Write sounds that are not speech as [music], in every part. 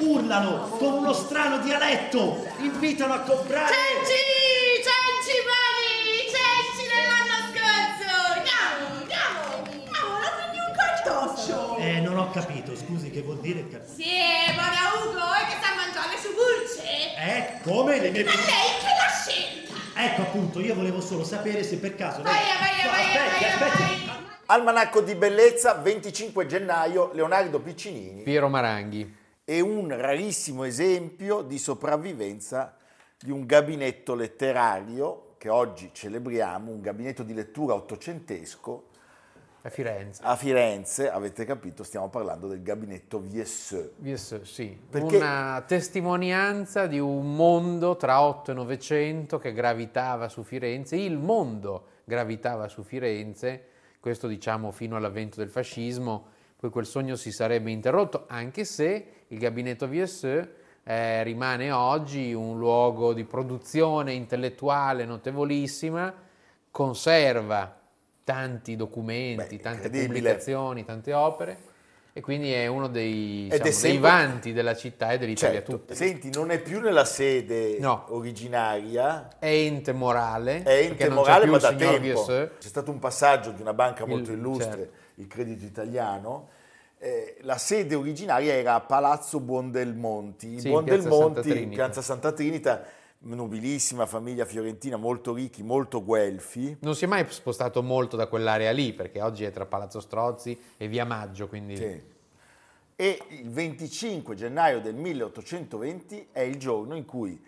urlano con uno strano dialetto, invitano a comprare... Cenci! Cenci pari! Cenci dell'anno scorso! Andiamo! Andiamo! Andiamo! La prendi un cartoccio! Eh, non ho capito, scusi, che vuol dire cap- Sì, buona Ugo, e che sta mangiando su pulce? Eh, come le mie... Ma lei che l'ha scelta? Ecco appunto, io volevo solo sapere se per caso... Vai, vai, vai, aspetti, vai, aspetti. vai! Almanacco di Bellezza, 25 gennaio, Leonardo Piccinini. Piero Maranghi. È un rarissimo esempio di sopravvivenza di un gabinetto letterario che oggi celebriamo, un gabinetto di lettura ottocentesco A Firenze. a Firenze, avete capito, stiamo parlando del gabinetto Viesseux. Yes, sì, Perché- una testimonianza di un mondo tra 8 e 900 che gravitava su Firenze, il mondo gravitava su Firenze, questo diciamo fino all'avvento del fascismo, poi quel sogno si sarebbe interrotto, anche se il gabinetto VSE eh, rimane oggi un luogo di produzione intellettuale notevolissima, conserva tanti documenti, Beh, tante pubblicazioni, tante opere e quindi è uno dei, Ed diciamo, dei sempre- vanti della città e dell'Italia Certo, tutta. senti, non è più nella sede No. originaria, È ente morale, è ente morale ma da tempo. Viesseux. C'è stato un passaggio di una banca molto Il- illustre, certo. Il Credito Italiano. eh, la sede originaria era a Palazzo Buondelmonti. Sì, Buondelmonti, Trinita. Piazza Santa Trinita, nobilissima famiglia fiorentina, molto ricchi, molto guelfi. Non si è mai spostato molto da quell'area lì, perché oggi è tra Palazzo Strozzi e Via Maggio, quindi Sì. E il 25 gennaio del 1820 è il giorno in cui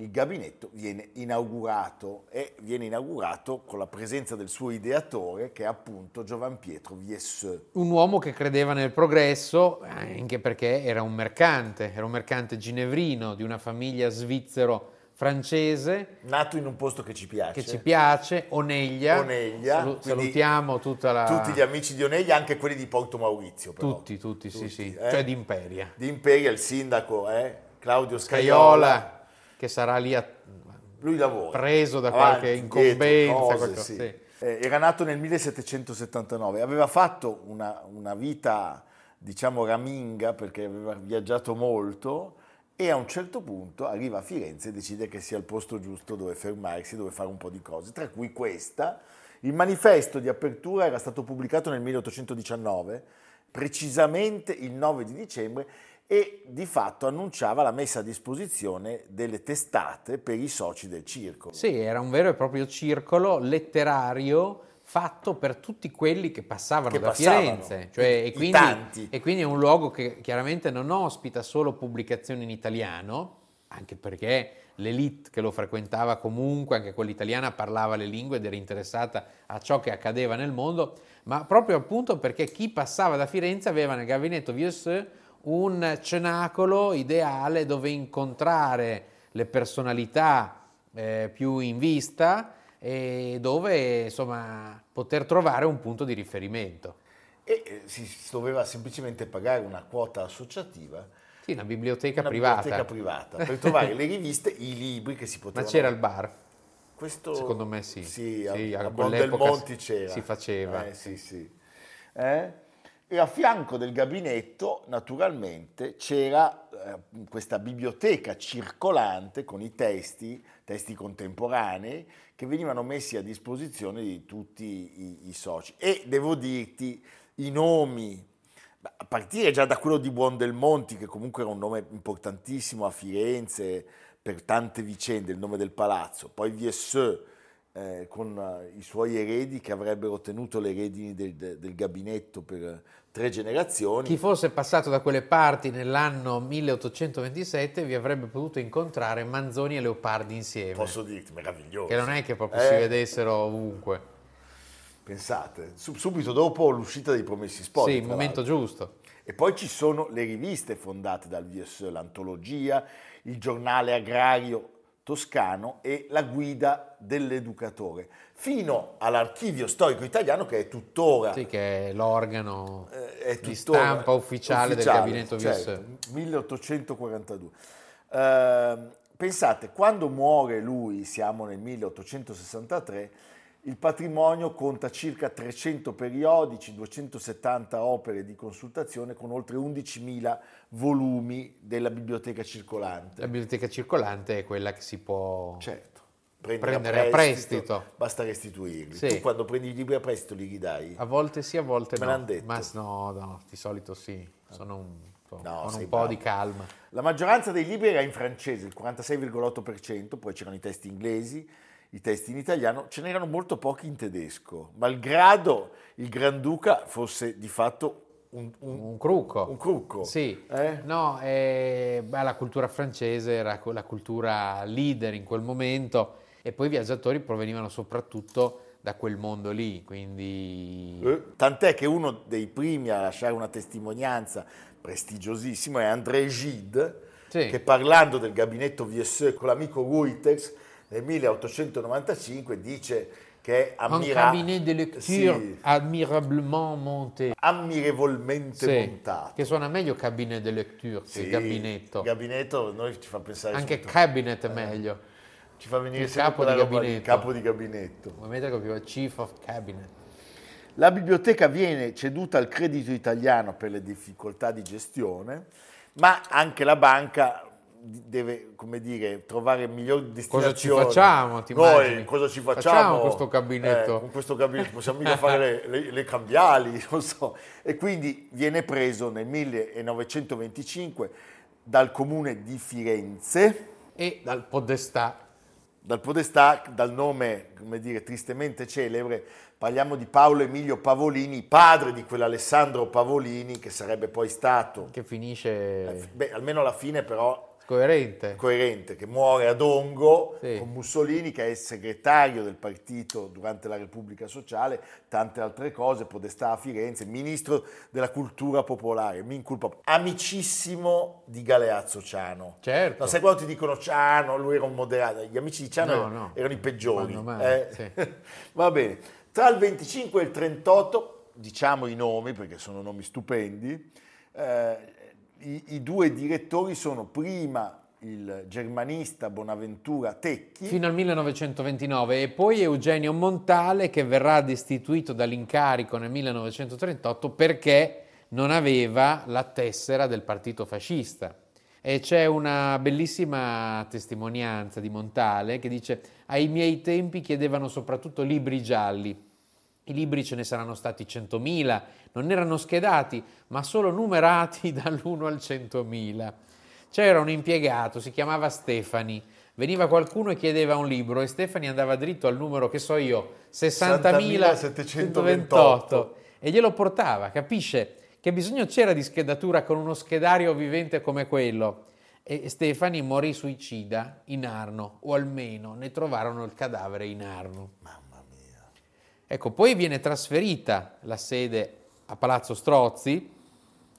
il gabinetto viene inaugurato e viene inaugurato con la presenza del suo ideatore che è appunto Giovan Pietro Viesseux. un uomo che credeva nel progresso, eh, anche perché era un mercante, era un mercante ginevrino di una famiglia svizzero-francese Nato in un posto che ci piace. che ci piace, Oneglia. Oneglia, Salu- salutiamo tutta la... Tutti gli amici di Oneglia, anche quelli di Porto Maurizio. Però. Tutti, tutti, sì, Tutti, sì, eh? cioè di Imperia. Di Imperia, il sindaco è Claudio Scaiola. Scaiola, che sarà lì a- Lui lavora. preso da Avanti, qualche incombenza. cose, qualcosa- sì. sì. Eh, era nato nel 1779, aveva fatto una, una vita, diciamo, raminga perché aveva viaggiato molto e a un certo punto arriva a Firenze e decide che sia il posto giusto dove fermarsi, dove fare un po' di cose, tra cui questa. Il manifesto di apertura era stato pubblicato nel 1819, precisamente il 9 di dicembre, e di fatto annunciava la messa a disposizione delle testate per i soci del circolo. Sì, era un vero e proprio circolo letterario fatto per tutti quelli che passavano Che da passavano, Firenze. Cioè, i- e, quindi, e quindi è un luogo che chiaramente non ospita solo pubblicazioni in italiano, anche perché l'elite che lo frequentava comunque, anche quella italiana, parlava le lingue ed era interessata a ciò che accadeva nel mondo, ma proprio appunto perché chi passava da Firenze aveva nel gabinetto Viesseux un cenacolo ideale dove incontrare le personalità eh, più in vista e dove insomma poter trovare un punto di riferimento. e eh, si si doveva semplicemente pagare una quota associativa, Sì, una biblioteca una privata. biblioteca privata, per trovare le riviste, i libri che si Ma potevano... c'era il bar? Questo, Secondo me sì. Sì, Sì, a, a a Monti c'era. si faceva. Eh, sì, sì. Eh? E a fianco del gabinetto, naturalmente, c'era eh, questa biblioteca circolante con i testi, testi contemporanei, che venivano messi a disposizione di tutti i, i soci. E devo dirti, i nomi, a partire già da quello di Buondelmonti, che comunque era un nome importantissimo a Firenze per tante vicende, il nome del palazzo, poi Viesseux, eh, con eh, i suoi eredi che avrebbero ottenuto le redini del, del- gabinetto per tre generazioni. Chi fosse passato da quelle parti nell'anno 1827 vi avrebbe potuto incontrare Manzoni e Leopardi insieme. Posso dirti, meraviglioso. Che non è che proprio Eh, si vedessero ovunque. Pensate, su- subito dopo l'uscita dei Promessi Sposi. sì, il momento l'altro. giusto. E poi ci sono le riviste fondate dal VS, l'antologia, il giornale agrario toscano e la guida dell'educatore, fino all'archivio storico italiano che è tuttora, Sì, che è l'organo eh, è di tuttora stampa ufficiale, del gabinetto certo, 1842. Ehm, pensate, quando muore lui, siamo nel 1863, il patrimonio conta circa 300 periodici, 270 opere di consultazione con oltre 11.000 volumi della biblioteca circolante. La biblioteca circolante è quella che si può... Certo, prendere, Prendere a prestito. basta restituirli. Sì. Tu quando prendi i libri a prestito li ridai? A volte sì, a volte Me no. l'han detto. Ma no, no, di solito sì. Sono un po', No, con un po' bravo. di calma. La maggioranza dei libri era in francese, il 46,8%, poi c'erano i testi inglesi, i testi in italiano, ce n'erano molto pochi in tedesco, malgrado il Granduca fosse di fatto un, un- Un crucco. un crucco. Sì, Eh? no, eh, beh, la cultura francese era la cultura leader in quel momento e poi i viaggiatori provenivano soprattutto da quel mondo lì, quindi... Eh, Tant'è che uno dei primi a lasciare una testimonianza prestigiosissima è André Gide, Sì. che parlando del gabinetto VSE con l'amico Reuters nel 1895 dice che è Un ammira- cabinet de lecture Sì, admirablement monté. ammirevolmente Sì, montato. che suona meglio cabinet de lecture che Sì, gabinetto. Gabinetto noi ci fa pensare Anche subito- cabinet è meglio. ci fa venire il sempre capo di gabinetto. capo di gabinetto. Vuoi mettere proprio chief of cabinet? La biblioteca viene ceduta al credito italiano per le difficoltà di gestione, ma anche la banca deve, come dire, trovare migliori Cosa ci destinazioni. facciamo, ti Noi immagini? cosa ci facciamo? Facciamo questo gabinetto. Eh, con questo gabinetto possiamo mica fare le, le- le cambiali, [laughs] non so. E quindi viene preso nel 1925 dal comune di Firenze, E dal podestà. dal Podestà, dal nome, come dire, tristemente celebre, parliamo di Paolo Emilio Pavolini, padre di quell'Alessandro Pavolini che sarebbe poi stato, che finisce beh, almeno alla fine però coerente. coerente, che muore ad Ongo Sì. con Mussolini che è il segretario del partito durante la Repubblica Sociale, tante altre cose, Podestà a Firenze, ministro della cultura popolare, mi inculpa, amicissimo di Galeazzo Ciano. Certo. No, sai quando ti dicono Ciano, lui era un moderato, gli amici di Ciano No, erano, no. erano i peggiori. Male, eh? sì. [laughs] Va bene, tra il 25 e il 38, diciamo i nomi perché sono nomi stupendi, eh, i, i due direttori sono prima il germanista Bonaventura Tecchi, Fino al 1929 e poi Eugenio Montale che verrà destituito dall'incarico nel 1938 perché non aveva la tessera del partito fascista. E c'è una bellissima testimonianza di Montale che dice ai miei tempi chiedevano soprattutto libri gialli. I libri ce ne saranno stati 100.000, non erano schedati, ma solo numerati [laughs] dall'1 al 100.000. C'era un impiegato, si chiamava Stefani, veniva qualcuno e chiedeva un libro e Stefani andava dritto al numero, che so io, 60.728 e glielo portava, capisce? Che bisogno c'era di schedatura con uno schedario vivente come quello? E Stefani morì suicida in Arno, o almeno ne trovarono il cadavere in Arno. Ecco, poi viene trasferita la sede a Palazzo Strozzi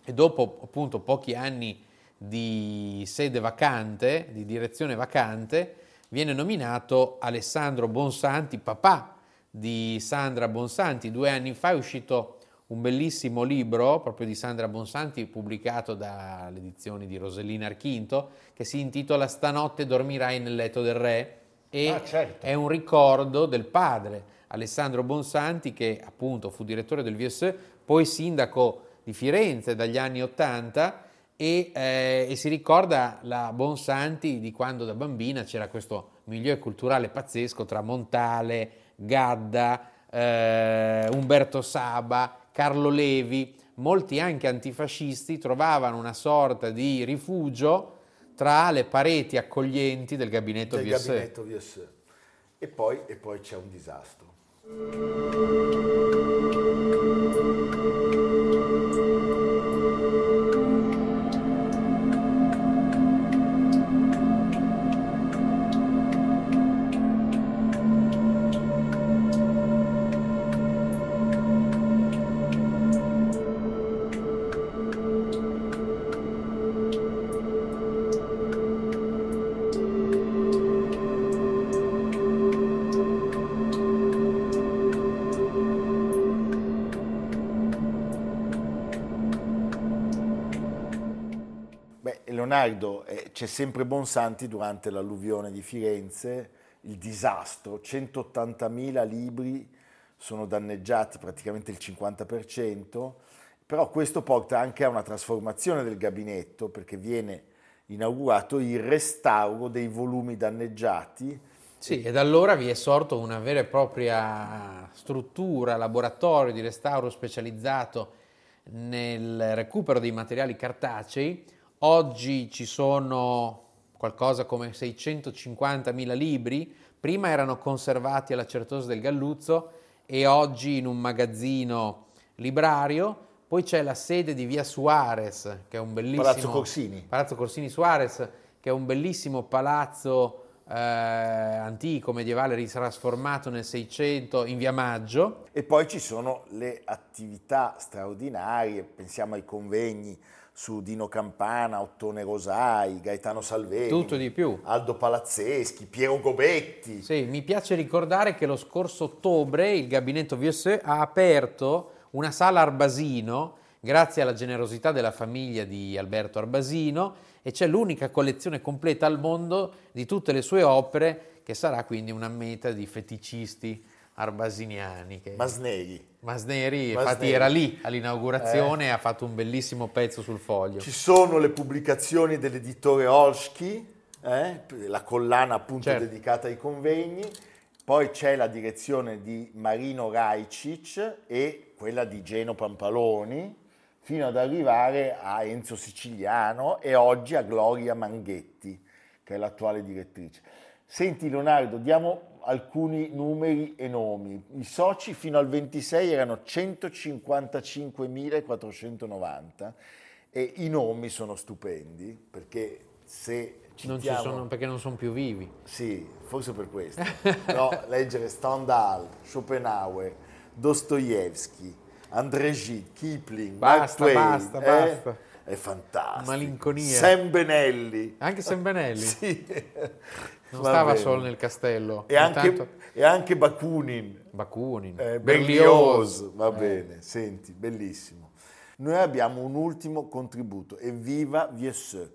e dopo appunto pochi anni di sede vacante, di direzione vacante, viene nominato Alessandro Bonsanti, papà di Sandra Bonsanti. Due anni fa è uscito un bellissimo libro proprio di Sandra Bonsanti pubblicato dalle edizioni di Rosellina Archinto che si intitola Stanotte dormirai nel letto del re e Ah, certo. è un ricordo del padre Alessandro Bonsanti che appunto fu direttore del VS, poi sindaco di Firenze dagli anni 80 e, eh, e si ricorda la Bonsanti di quando da bambina c'era questo milieu culturale pazzesco tra Montale, Gadda, eh, Umberto Saba, Carlo Levi, molti anche antifascisti trovavano una sorta di rifugio tra le pareti accoglienti del gabinetto del VS. gabinetto VS. E poi, e poi c'è un disastro. Leonardo, eh, c'è sempre Bonsanti durante l'alluvione di Firenze, il disastro, 180.000 libri sono danneggiati, praticamente il 50%, però questo porta anche a una trasformazione del gabinetto perché viene inaugurato il restauro dei volumi danneggiati. Sì, e da allora vi è sorto una vera e propria struttura, laboratorio di restauro specializzato nel recupero dei materiali cartacei. Oggi ci sono qualcosa come 650.000 libri, prima erano conservati alla Certosa del Galluzzo e oggi in un magazzino librario. Poi c'è la sede di Via Suarez, che è un bellissimo... Palazzo Corsini. Palazzo Corsini Suarez, che è un bellissimo palazzo eh, antico, medievale, ritrasformato nel 600 in Via Maggio. E poi ci sono le attività straordinarie, pensiamo ai convegni su Dino Campana, Ottone Rosai, Gaetano Salvini, Tutto di più. Aldo Palazzeschi, Piero Gobetti. Sì, mi piace ricordare che lo scorso ottobre il gabinetto VSE ha aperto una sala Arbasino grazie alla generosità della famiglia di Alberto Arbasino e c'è l'unica collezione completa al mondo di tutte le sue opere che sarà quindi una meta di feticisti arbasiniani. Che... Masneri. Masneri, Masneri. infatti era lì all'inaugurazione e ha fatto un bellissimo pezzo sul foglio. Ci sono le pubblicazioni dell'editore Olsky, eh, la collana appunto Certo. dedicata ai convegni, poi c'è la direzione di Marino Rajcic e quella di Geno Pampaloni, fino ad arrivare a Enzo Siciliano e oggi a Gloria Manghetti, che è l'attuale direttrice. Senti Leonardo, diamo alcuni numeri e nomi. I soci fino al 26 erano 155.490 e i nomi sono stupendi perché se Non ci sono, perché non sono più vivi. sì, forse per questo. [laughs] Però leggere Stendhal, Schopenhauer, Dostoevsky, André Gide, Kipling, Basta, Mark Twain, basta, eh, basta. È fantastico. Malinconia. Sam Benelli. Anche Sembenelli [laughs] Sì. Non Va stava bene. solo nel castello. E anche, Intanto- e anche Bakunin. Bakunin, Eh, Berlioz. Berlioz, va bene, senti, bellissimo. Noi abbiamo un ultimo contributo, evviva VSE.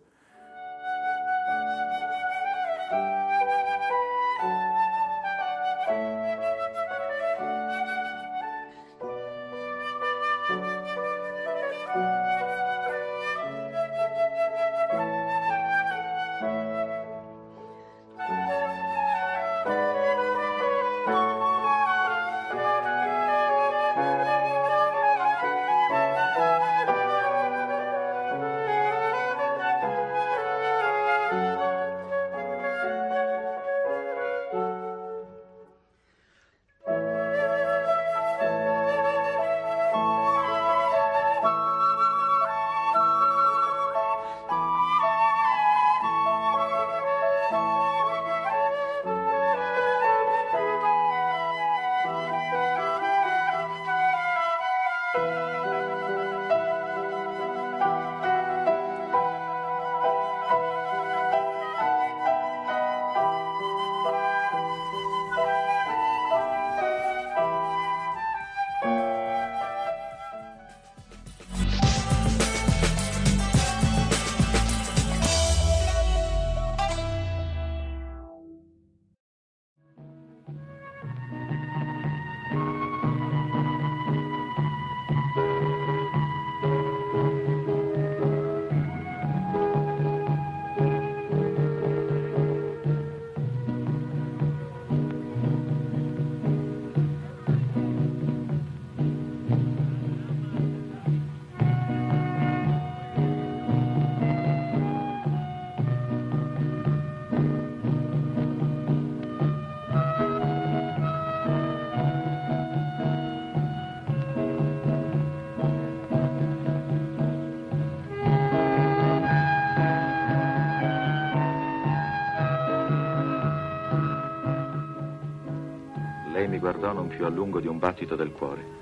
Guardò non più a lungo di un battito del cuore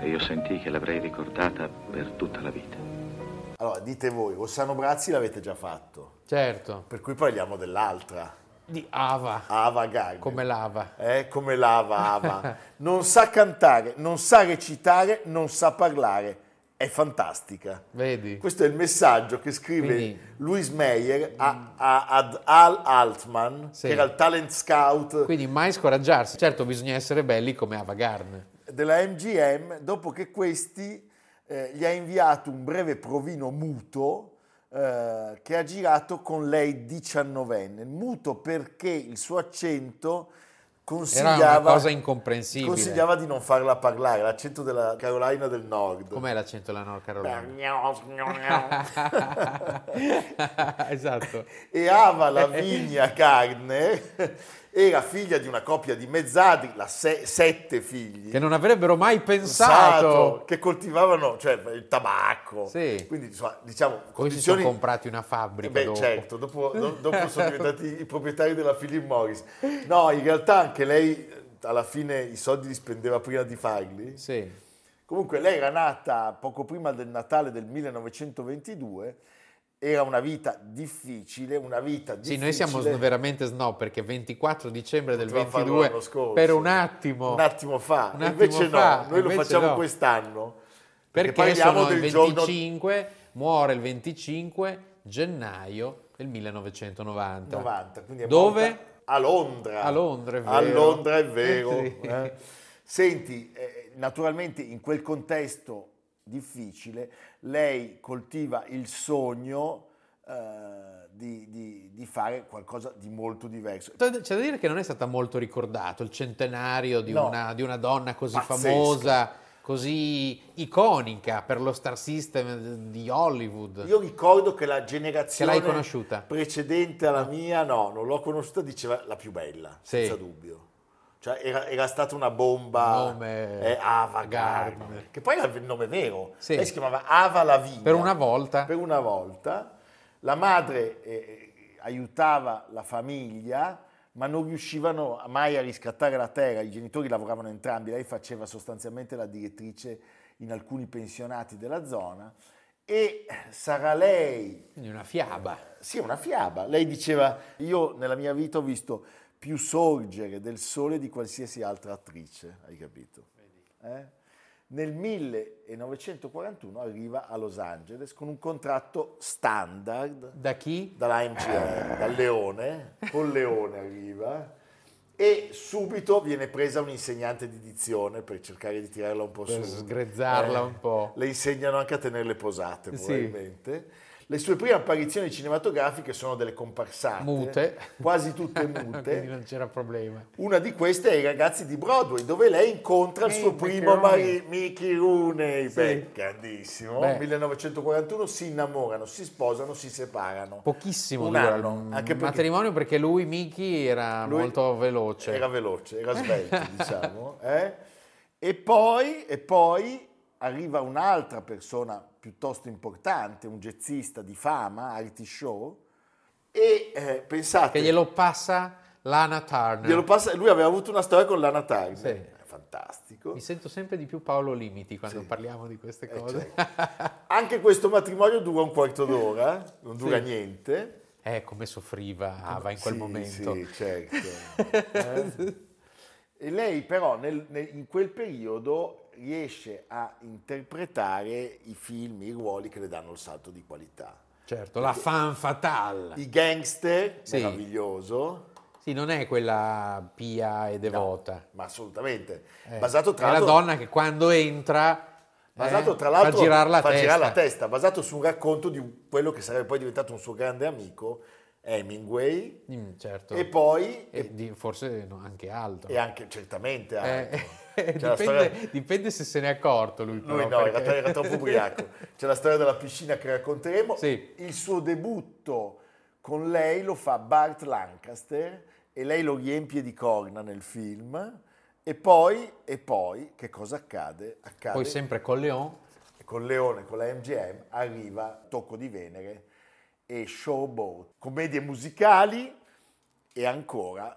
e io sentii che l'avrei ricordata per tutta la vita. Allora, dite voi, Rossano Brazzi l'avete già fatto, Certo, per cui parliamo dell'altra, di Ava, Ava Gardner. come lava. Eh, come lava Ava. Non sa cantare, non sa recitare, non sa parlare. È fantastica. Vedi? Questo è il messaggio che scrive Quindi- Louis Meyer a- a- ad Al Altman, Sì. che era il talent scout Quindi mai scoraggiarsi. Certo, bisogna essere belli come Ava Gardner. della MGM, dopo che questi eh, gli ha inviato un breve provino muto eh, che ha girato con lei diciannovenne. Muto perché il suo accento consigliava, Era una cosa incomprensibile. consigliava di non farla parlare, l'accento della Carolina del Nord. Com'è l'accento della North Carolina? [laughs] esatto. e Ava Lavinia Gardner [laughs] era figlia di una coppia di mezzadri, la se- sette figli. Che non avrebbero mai pensato. pensato che coltivavano cioè, il tabacco. Sì. Quindi insomma, diciamo Poi si condizioni sono comprati una fabbrica Beh, dopo. certo, dopo, do- dopo sono [laughs] diventati i proprietari della Philip Morris. No, in realtà anche lei eh, alla fine i soldi li spendeva prima di farli. Sì. Comunque lei era nata poco prima del Natale del 1922, era una vita difficile, una vita Sì, difficile. noi siamo veramente snob perché 24 dicembre del Potevamo farlo 22 l'anno scorso. per un attimo Un attimo fa, Un invece attimo no, fa, noi lo invece facciamo no. quest'anno. perché parliamo sono il del giorno 25 muore il 25 gennaio del 1990 90, quindi è dove? a Londra. A Londra, è A vero. Londra, è vero. [laughs] Sì. eh. Senti, eh, naturalmente in quel contesto difficile, lei coltiva il sogno eh, di, di- di fare qualcosa di molto diverso. C'è da dire che non è stata molto ricordato il centenario di, No. una, di una donna così Pazzesco. famosa, così iconica per lo star system di Hollywood. Io ricordo che la generazione Che precedente alla mia, no, non l'ho conosciuta, diceva la più bella, Sì. senza dubbio. Cioè era, era stata una bomba, Nome eh, Ava Gardner. Gardner, che poi era il nome vero. Sì. Lei si chiamava Ava Lavinia. Per una volta. Per una volta. La madre eh, aiutava la famiglia, ma non riuscivano mai a riscattare la terra. I genitori lavoravano entrambi. Lei faceva sostanzialmente la direttrice in alcuni pensionati della zona. E sarà lei Quindi una fiaba. sì, una fiaba. Lei diceva, io nella mia vita ho visto più sorgere del sole di qualsiasi altra attrice, hai capito? Eh? Nel 1941 arriva a Los Angeles con un contratto standard Da chi? dalla MGM, dal Leone, con Leone arriva e subito viene presa un'insegnante di dizione per cercare di tirarla un po' Per su. sgrezzarla un po'. Le insegnano anche a tenerle posate, Sì. Le sue prime apparizioni cinematografiche sono delle comparsate, Mute. quasi tutte [laughs] Quindi mute. non c'era problema. Una di queste è I ragazzi di Broadway, dove lei incontra il suo Mickey primo marito, Mickey Rooney. Sì. Beh, grandissimo. Beh. 1941 si innamorano, si sposano, si separano. Pochissimo Un dura anno, il perché- matrimonio perché lui, Mickey, era Lui molto veloce. Era veloce, era svelto, [laughs] diciamo. eh. E, poi, e poi arriva un'altra persona piuttosto importante, un jazzista di fama, Artie Shaw, e eh, pensate... Che glielo passa Lana Turner. glielo passa- lui aveva avuto una storia con Lana Turner. Sì. Fantastico. Mi sento sempre di più Paolo Limiti quando Sì. parliamo di queste Eh, cose. certo. Anche questo matrimonio dura un quarto d'ora, non dura Sì. niente. Eh, come soffriva Ava in quel Sì, momento. Sì, certo. [laughs] Eh. E lei però nel- nel- in quel periodo riesce a interpretare i film, i ruoli che le danno il salto di qualità. Certo, la fan fatale. I gangster, Sì. meraviglioso, Sì, non è quella pia e devota. ma assolutamente. Eh, Basato tra è la donna che quando entra basato, eh, tra l'altro fa girare la fa testa. girare la testa, basato su un racconto di quello che sarebbe poi diventato un suo grande amico, Hemingway, Mm, certo. e poi, E di- forse no, anche altro. e anche certamente altro. [laughs] Eh, la dipende, storia- dipende se se ne è accorto lui. Lui però, no, era, perché- era troppo ubriaco. [laughs] C'è la storia della piscina che racconteremo. Sì. Il suo debutto con lei lo fa Bart Lancaster e lei lo riempie di corna nel film. E poi, e poi che cosa accade? Accade Poi sempre con Leon, con Leone, con la MGM, arriva Tocco di Venere e Showboat. Commedie musicali e ancora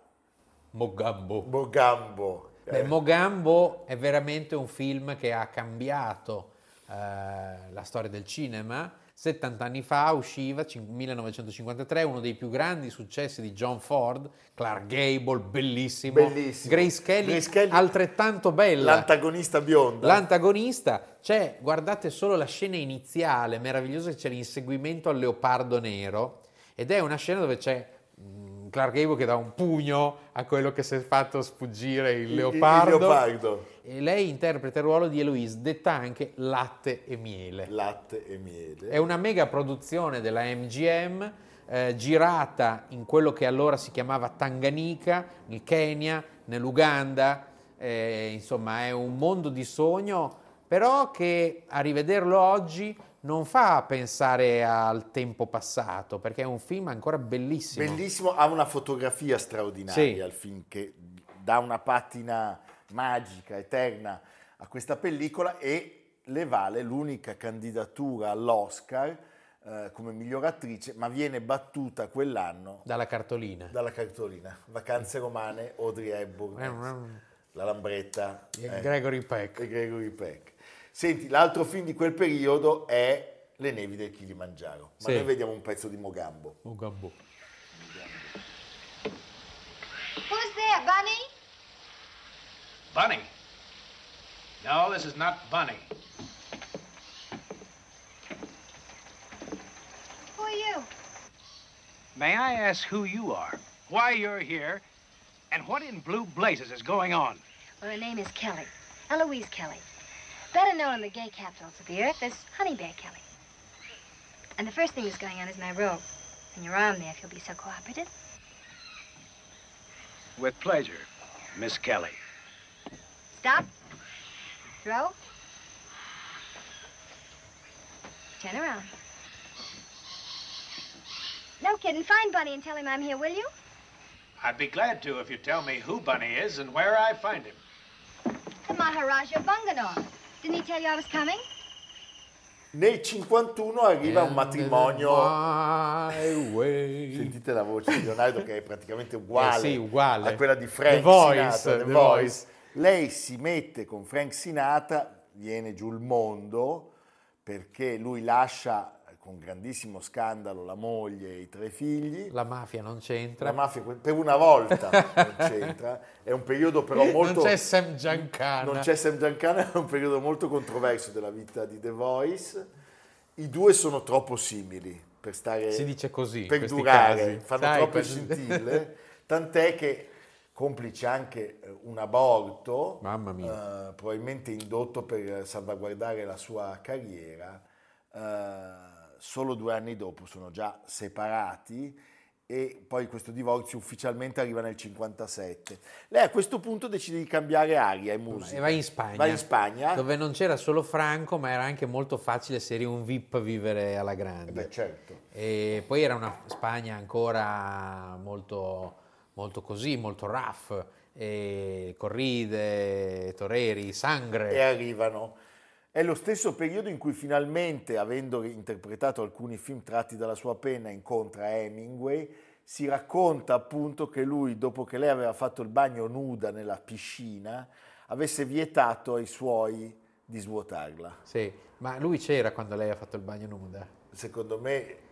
Mogambo. Mogambo. Beh, Eh, Mogambo è veramente un film che ha cambiato eh, la storia del cinema. 70 anni fa usciva, cin- 1953, uno dei più grandi successi di John Ford, Clark Gable, bellissimo, Bellissimo. Grace Kelly, Grace Kelly, altrettanto bella. L'antagonista bionda. L'antagonista, cioè, guardate solo la scena iniziale, meravigliosa, che c'è l'inseguimento al leopardo nero, ed è una scena dove c'è Clark Gable che dà un pugno a quello che si è fatto sfuggire il, Il- il leopardo, leopardo. e lei interpreta il ruolo di Eloise, detta anche latte e miele. Latte e miele. È una mega produzione della MGM, eh, girata in quello che allora si chiamava Tanganyika, nel Kenya, nell'Uganda, eh, insomma è un mondo di sogno, però che a rivederlo oggi non fa pensare al tempo passato, perché è un film ancora bellissimo. Bellissimo, ha una fotografia straordinaria Sì. il film che dà una patina magica, eterna a questa pellicola e le vale l'unica candidatura all'Oscar eh, come miglior attrice, ma viene battuta quell'anno Dalla cartolina. dalla cartolina Vacanze romane, Audrey Hepburn, la Lambretta E eh, Gregory Peck. e Gregory Peck. Senti, l'altro film di quel periodo è Le nevi del Kilimangiaro, ma Sì. noi vediamo un pezzo di Mogambo. Un gambò. Who's there, Bunny? Bunny. No, this is not Bunny. Who are you? May I ask who you are, why you're here, and what in blue blazes is going on? Well, her name is Kelly. Eloise Kelly. Better known in the gay capitals of the earth as Honey Bear Kelly. And the first thing that's going on is my robe. And your arm there, if you'll be so cooperative. With pleasure, Miss Kelly. Stop. Throw. Turn around. No kidding. Find Bunny and tell him I'm here, will you? I'd be glad to if you tell me who Bunny is and where I find him. The Maharaja Bunganor. Didn't he tell you I was coming? Nel 51 arriva un matrimonio, My way. sentite la voce di Leonardo che è praticamente uguale, Eh sì, uguale. a quella di Frank The Voice, Sinatra, The The Voice. Voice. Lei si mette con Frank Sinatra, viene giù il mondo perché lui lascia con grandissimo scandalo la moglie e i tre figli. La mafia non c'entra. La mafia per una volta non [laughs] c'entra, è un periodo però molto... Non c'è Sam Giancana. Non c'è Sam Giancana, è un periodo molto controverso della vita di The Voice. I due sono troppo simili per stare... Si dice così Per durare, casi. fanno Sai, troppe per- scintille, [laughs] tant'è che complice anche eh, un aborto, Mamma mia. eh, probabilmente indotto per salvaguardare la sua carriera, eh, solo due anni dopo sono già separati e poi questo divorzio ufficialmente arriva nel 57. Lei a questo punto decide di cambiare aria e musica. E vai in Spagna. Va in Spagna. Dove non c'era solo Franco, ma era anche molto facile se eri un VIP vivere alla Eh grande. Beh, certo. E poi era una Spagna ancora molto, molto così, molto rough. E corride, toreri, sangre. e arrivano. È lo stesso periodo in cui finalmente, avendo interpretato alcuni film tratti dalla sua penna, incontra Hemingway, si racconta appunto che lui, dopo che lei aveva fatto il bagno nuda nella piscina, avesse vietato ai suoi di svuotarla. Sì, ma lui c'era quando lei ha fatto il bagno nuda. Secondo me...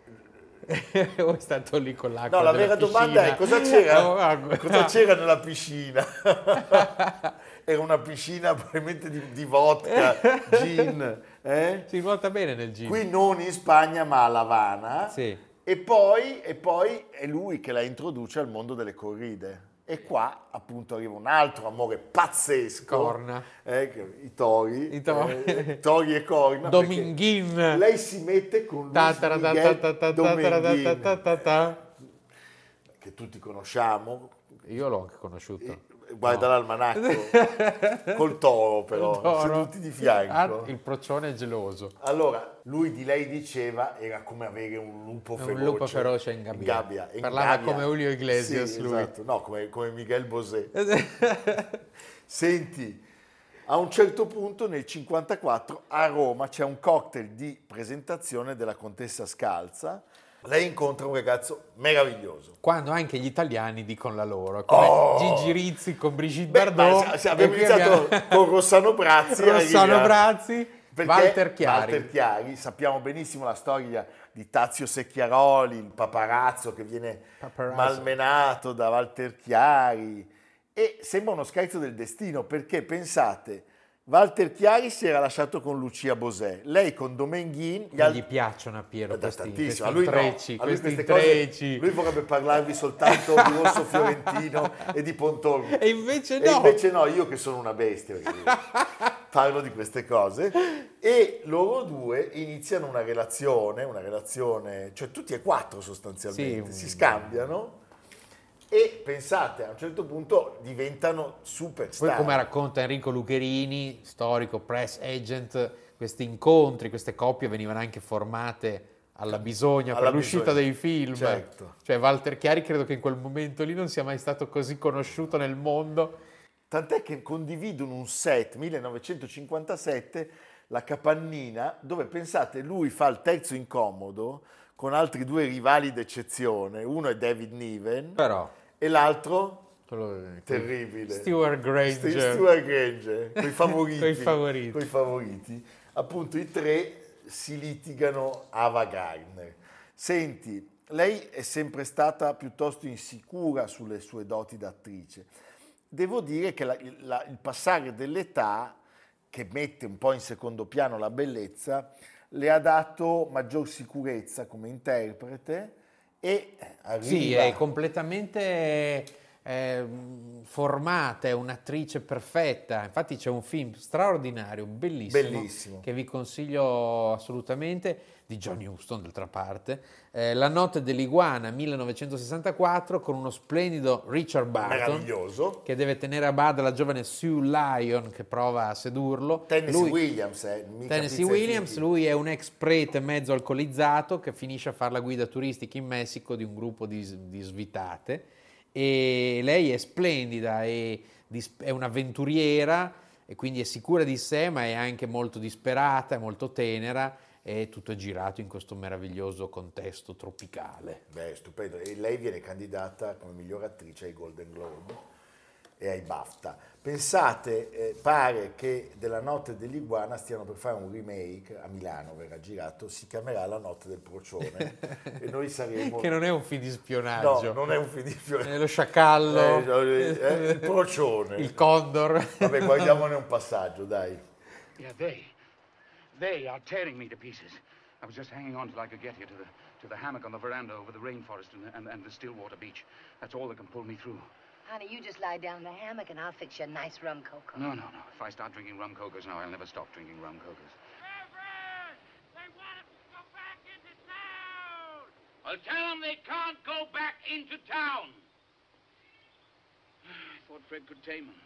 o è stato lì con l'acqua No, la vera domanda è piscina? cosa c'era, [laughs] ah, cosa c'era nella piscina? [laughs] Era una piscina probabilmente di, di vodka, [laughs] gin, eh? Si nuota bene nel gin. Qui non in Spagna ma a La Habana. Sì. E poi, e poi è lui che la introduce al mondo delle corride. E qua appunto arriva un altro amore pazzesco. Corna. eh, I tori. I tori. eh, tori e corna. Dominguin. perché Lei si mette con Luis che tutti conosciamo. Io l'ho anche conosciuto. Guarda No. l'almanacco. [laughs] Col toro però, Toro. seduti di fianco. Ah, il procione è geloso. Allora, lui di lei diceva era come avere un lupo Un feroce. lupo feroce in gabbia. in Parlava gabbia. come Julio Iglesias, Sì, lui. esatto. No, come, come Miguel Bosé. [laughs] Senti, a un certo punto nel 54 a Roma c'è un cocktail di presentazione della contessa Scalza. Lei incontra un ragazzo meraviglioso. Quando anche gli italiani dicono la loro, come Oh! Gigi Rizzi con Brigitte Beh, Bardot. ma se- abbiamo iniziato abbiamo- con Rossano Brazzi. [laughs] Rossano Brazzi. Perché Walter Chiari. Walter Chiari, sappiamo benissimo la storia di Tazio Secchiaroli, il paparazzo che viene Paparazzo. malmenato da Walter Chiari e sembra uno scherzo del destino perché pensate, Walter Chiari si era lasciato con Lucia Bosè, lei con Domenghin, gli altri gli piacciono a Piero da questi, tantissimo. A lui no. intrecci, A lui queste cose- intrecci. lui vorrebbe parlarvi soltanto di Rosso Fiorentino e di Pontormo. E invece E no. invece no, io che sono una bestia, parlo di queste cose. E loro due iniziano una relazione, una relazione, cioè tutti e quattro sostanzialmente, Sì, si scambiano e pensate, a un certo punto diventano superstar. Poi come racconta Enrico Lucherini, storico press agent, questi incontri, queste coppie venivano anche formate alla bisogna Alla per l'uscita bisogna, dei film. certo. Cioè Walter Chiari credo che in quel momento lì non sia mai stato così conosciuto nel mondo. Tant'è che condividono un set 1957, la Capannina, dove pensate lui fa il terzo incomodo con altri due rivali d'eccezione, uno è David Niven Però e l'altro terribile. Stuart Granger. Stu- Stuart Granger, coi [laughs] favoriti. Coi favoriti. coi favoriti. Appunto i tre si litigano Ava Gardner. Senti, lei è sempre stata piuttosto insicura sulle sue doti d'attrice. Devo dire che la- la- il passare dell'età, che mette un po' in secondo piano la bellezza, le ha dato maggior sicurezza come interprete e arriva... Sì, è completamente eh, formata, è un'attrice perfetta. Infatti c'è un film straordinario, bellissimo, Bellissimo. che vi consiglio assolutamente, di John Huston d'altra parte, eh, La notte dell'iguana 1964 con uno splendido Richard Barton meraviglioso. che deve tenere a bada la giovane Sue Lyon che prova a sedurlo. Tennessee Lui- Williams, eh, Tennessee Williams, lui è un ex prete mezzo alcolizzato che finisce a fare la guida turistica in Messico di un gruppo di, di svitate e lei è splendida, è, è un'avventuriera e quindi è sicura di sé ma è anche molto disperata, è molto tenera e tutto è girato in questo meraviglioso contesto tropicale. Beh, stupendo. E lei viene candidata come miglior attrice ai Golden Globe e ai BAFTA. Pensate, eh, pare che della Notte dell'Iguana stiano per fare un remake a Milano, verrà girato, si chiamerà La Notte del Procione [laughs] e noi saremo... Che non è un film di No, spionaggio, non è un film di fiore. è lo sciacallo, Eh, no, eh, il [laughs] procione. il condor. Vabbè, guardiamone un passaggio, dai. Yeah, they. They are tearing me to pieces. I was just hanging on till I could get here to the to the hammock on the veranda over the rainforest and, and, and the Stillwater beach. That's all that can pull me through. Honey, you just lie down in the hammock and I'll fix you a nice rum cocoa. No, no, no. If I start drinking rum cokers now, I'll never stop drinking rum cokers. They want us to go back into town! Well, tell them they can't go back into town. [sighs] I thought Fred could tame them.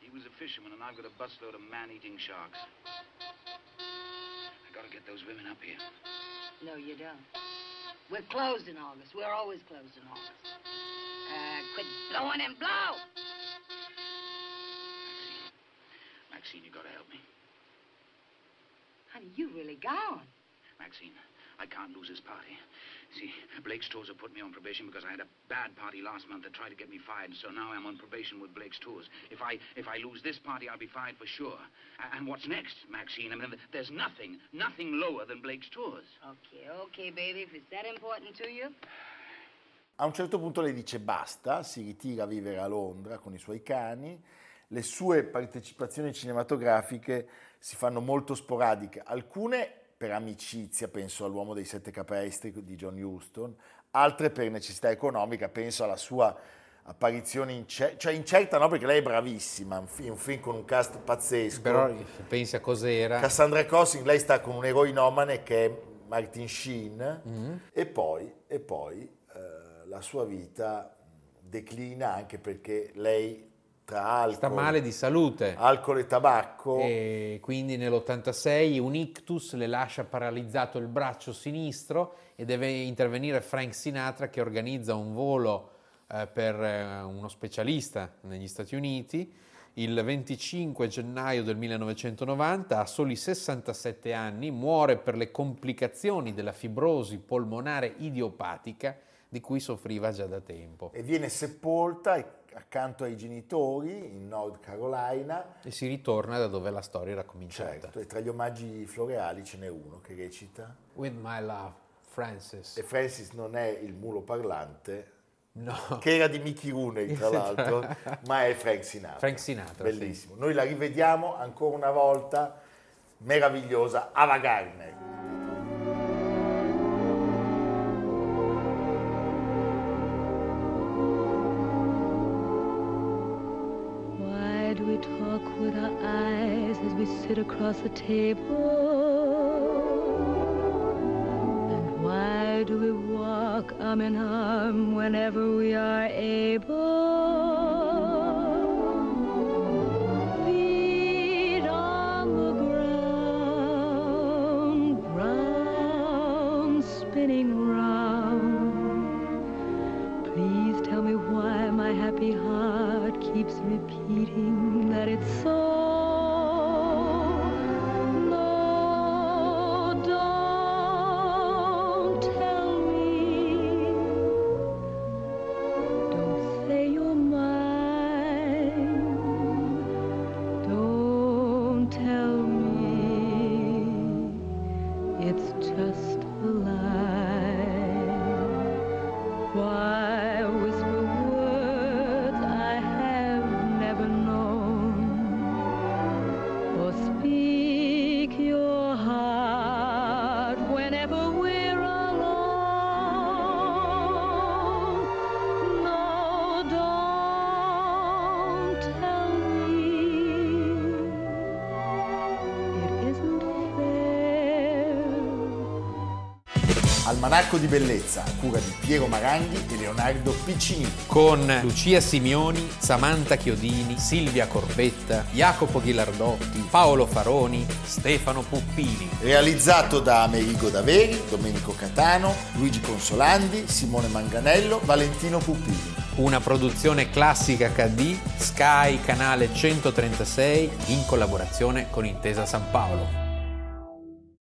He was a fisherman, and I've got a busload of man-eating sharks. I gotta get those women up here. No, you don't. We're closed in August. We're always closed in August. Quit blowing and blow! Maxine, Maxine, you gotta help me. Honey, you really gone. Maxine, I can't lose this party. See, Blake's tours have put me on probation because I had a bad party last month that tried to get me fired, so now I'm on probation with Blake's tours. If I if I lose this party, I'll be fired for sure. A- And what's next, Maxine? I mean, there's nothing, nothing lower than Blake's tours. Okay, okay, baby, if it's that important to you. A un certo punto lei dice basta, si ritira a vivere a Londra con i suoi cani, le sue partecipazioni cinematografiche si fanno molto sporadiche, alcune per amicizia, penso all'uomo dei sette capestri di John Huston, altre per necessità economica, penso alla sua apparizione incerta, cioè incerta no perché lei è bravissima, un fi- un film con un cast pazzesco. Però pensi a cos'era. Cassandra Crossing, lei sta con un eroinomane che è Martin Sheen Mm. e poi, e poi la sua vita declina anche perché lei tra alcol, sta male di salute. alcol e tabacco E quindi nell'86 un ictus le lascia paralizzato il braccio sinistro e deve intervenire Frank Sinatra che organizza un volo eh, per eh, uno specialista negli Stati Uniti. Il 25 gennaio del 1990, a soli 67 anni, muore per le complicazioni della fibrosi polmonare idiopatica di cui soffriva già da tempo. e viene sepolta accanto ai genitori in North Carolina. E si ritorna da dove la storia era cominciata. Certo, e tra gli omaggi floreali ce n'è uno che recita. With my love, Francis. E Francis non è il mulo parlante, No. che era di Mickey Rooney tra [laughs] l'altro, ma è Frank Sinatra. Frank Sinatra, Bellissimo. Noi la rivediamo ancora una volta, meravigliosa, Ava Gardner. Across the table? And why do we walk arm in arm whenever we are able? It's just Almanacco di bellezza, a cura di Piero Maranghi e Leonardo Piccini. Con Lucia Simioni, Samantha Chiodini, Silvia Corbetta, Jacopo Ghilardotti, Paolo Faroni, Stefano Puppini. Realizzato da Amerigo Daveri, Domenico Catano, Luigi Consolandi, Simone Manganello, Valentino Puppini. Una produzione classica HD, Sky Canale 136 in collaborazione con Intesa San Paolo.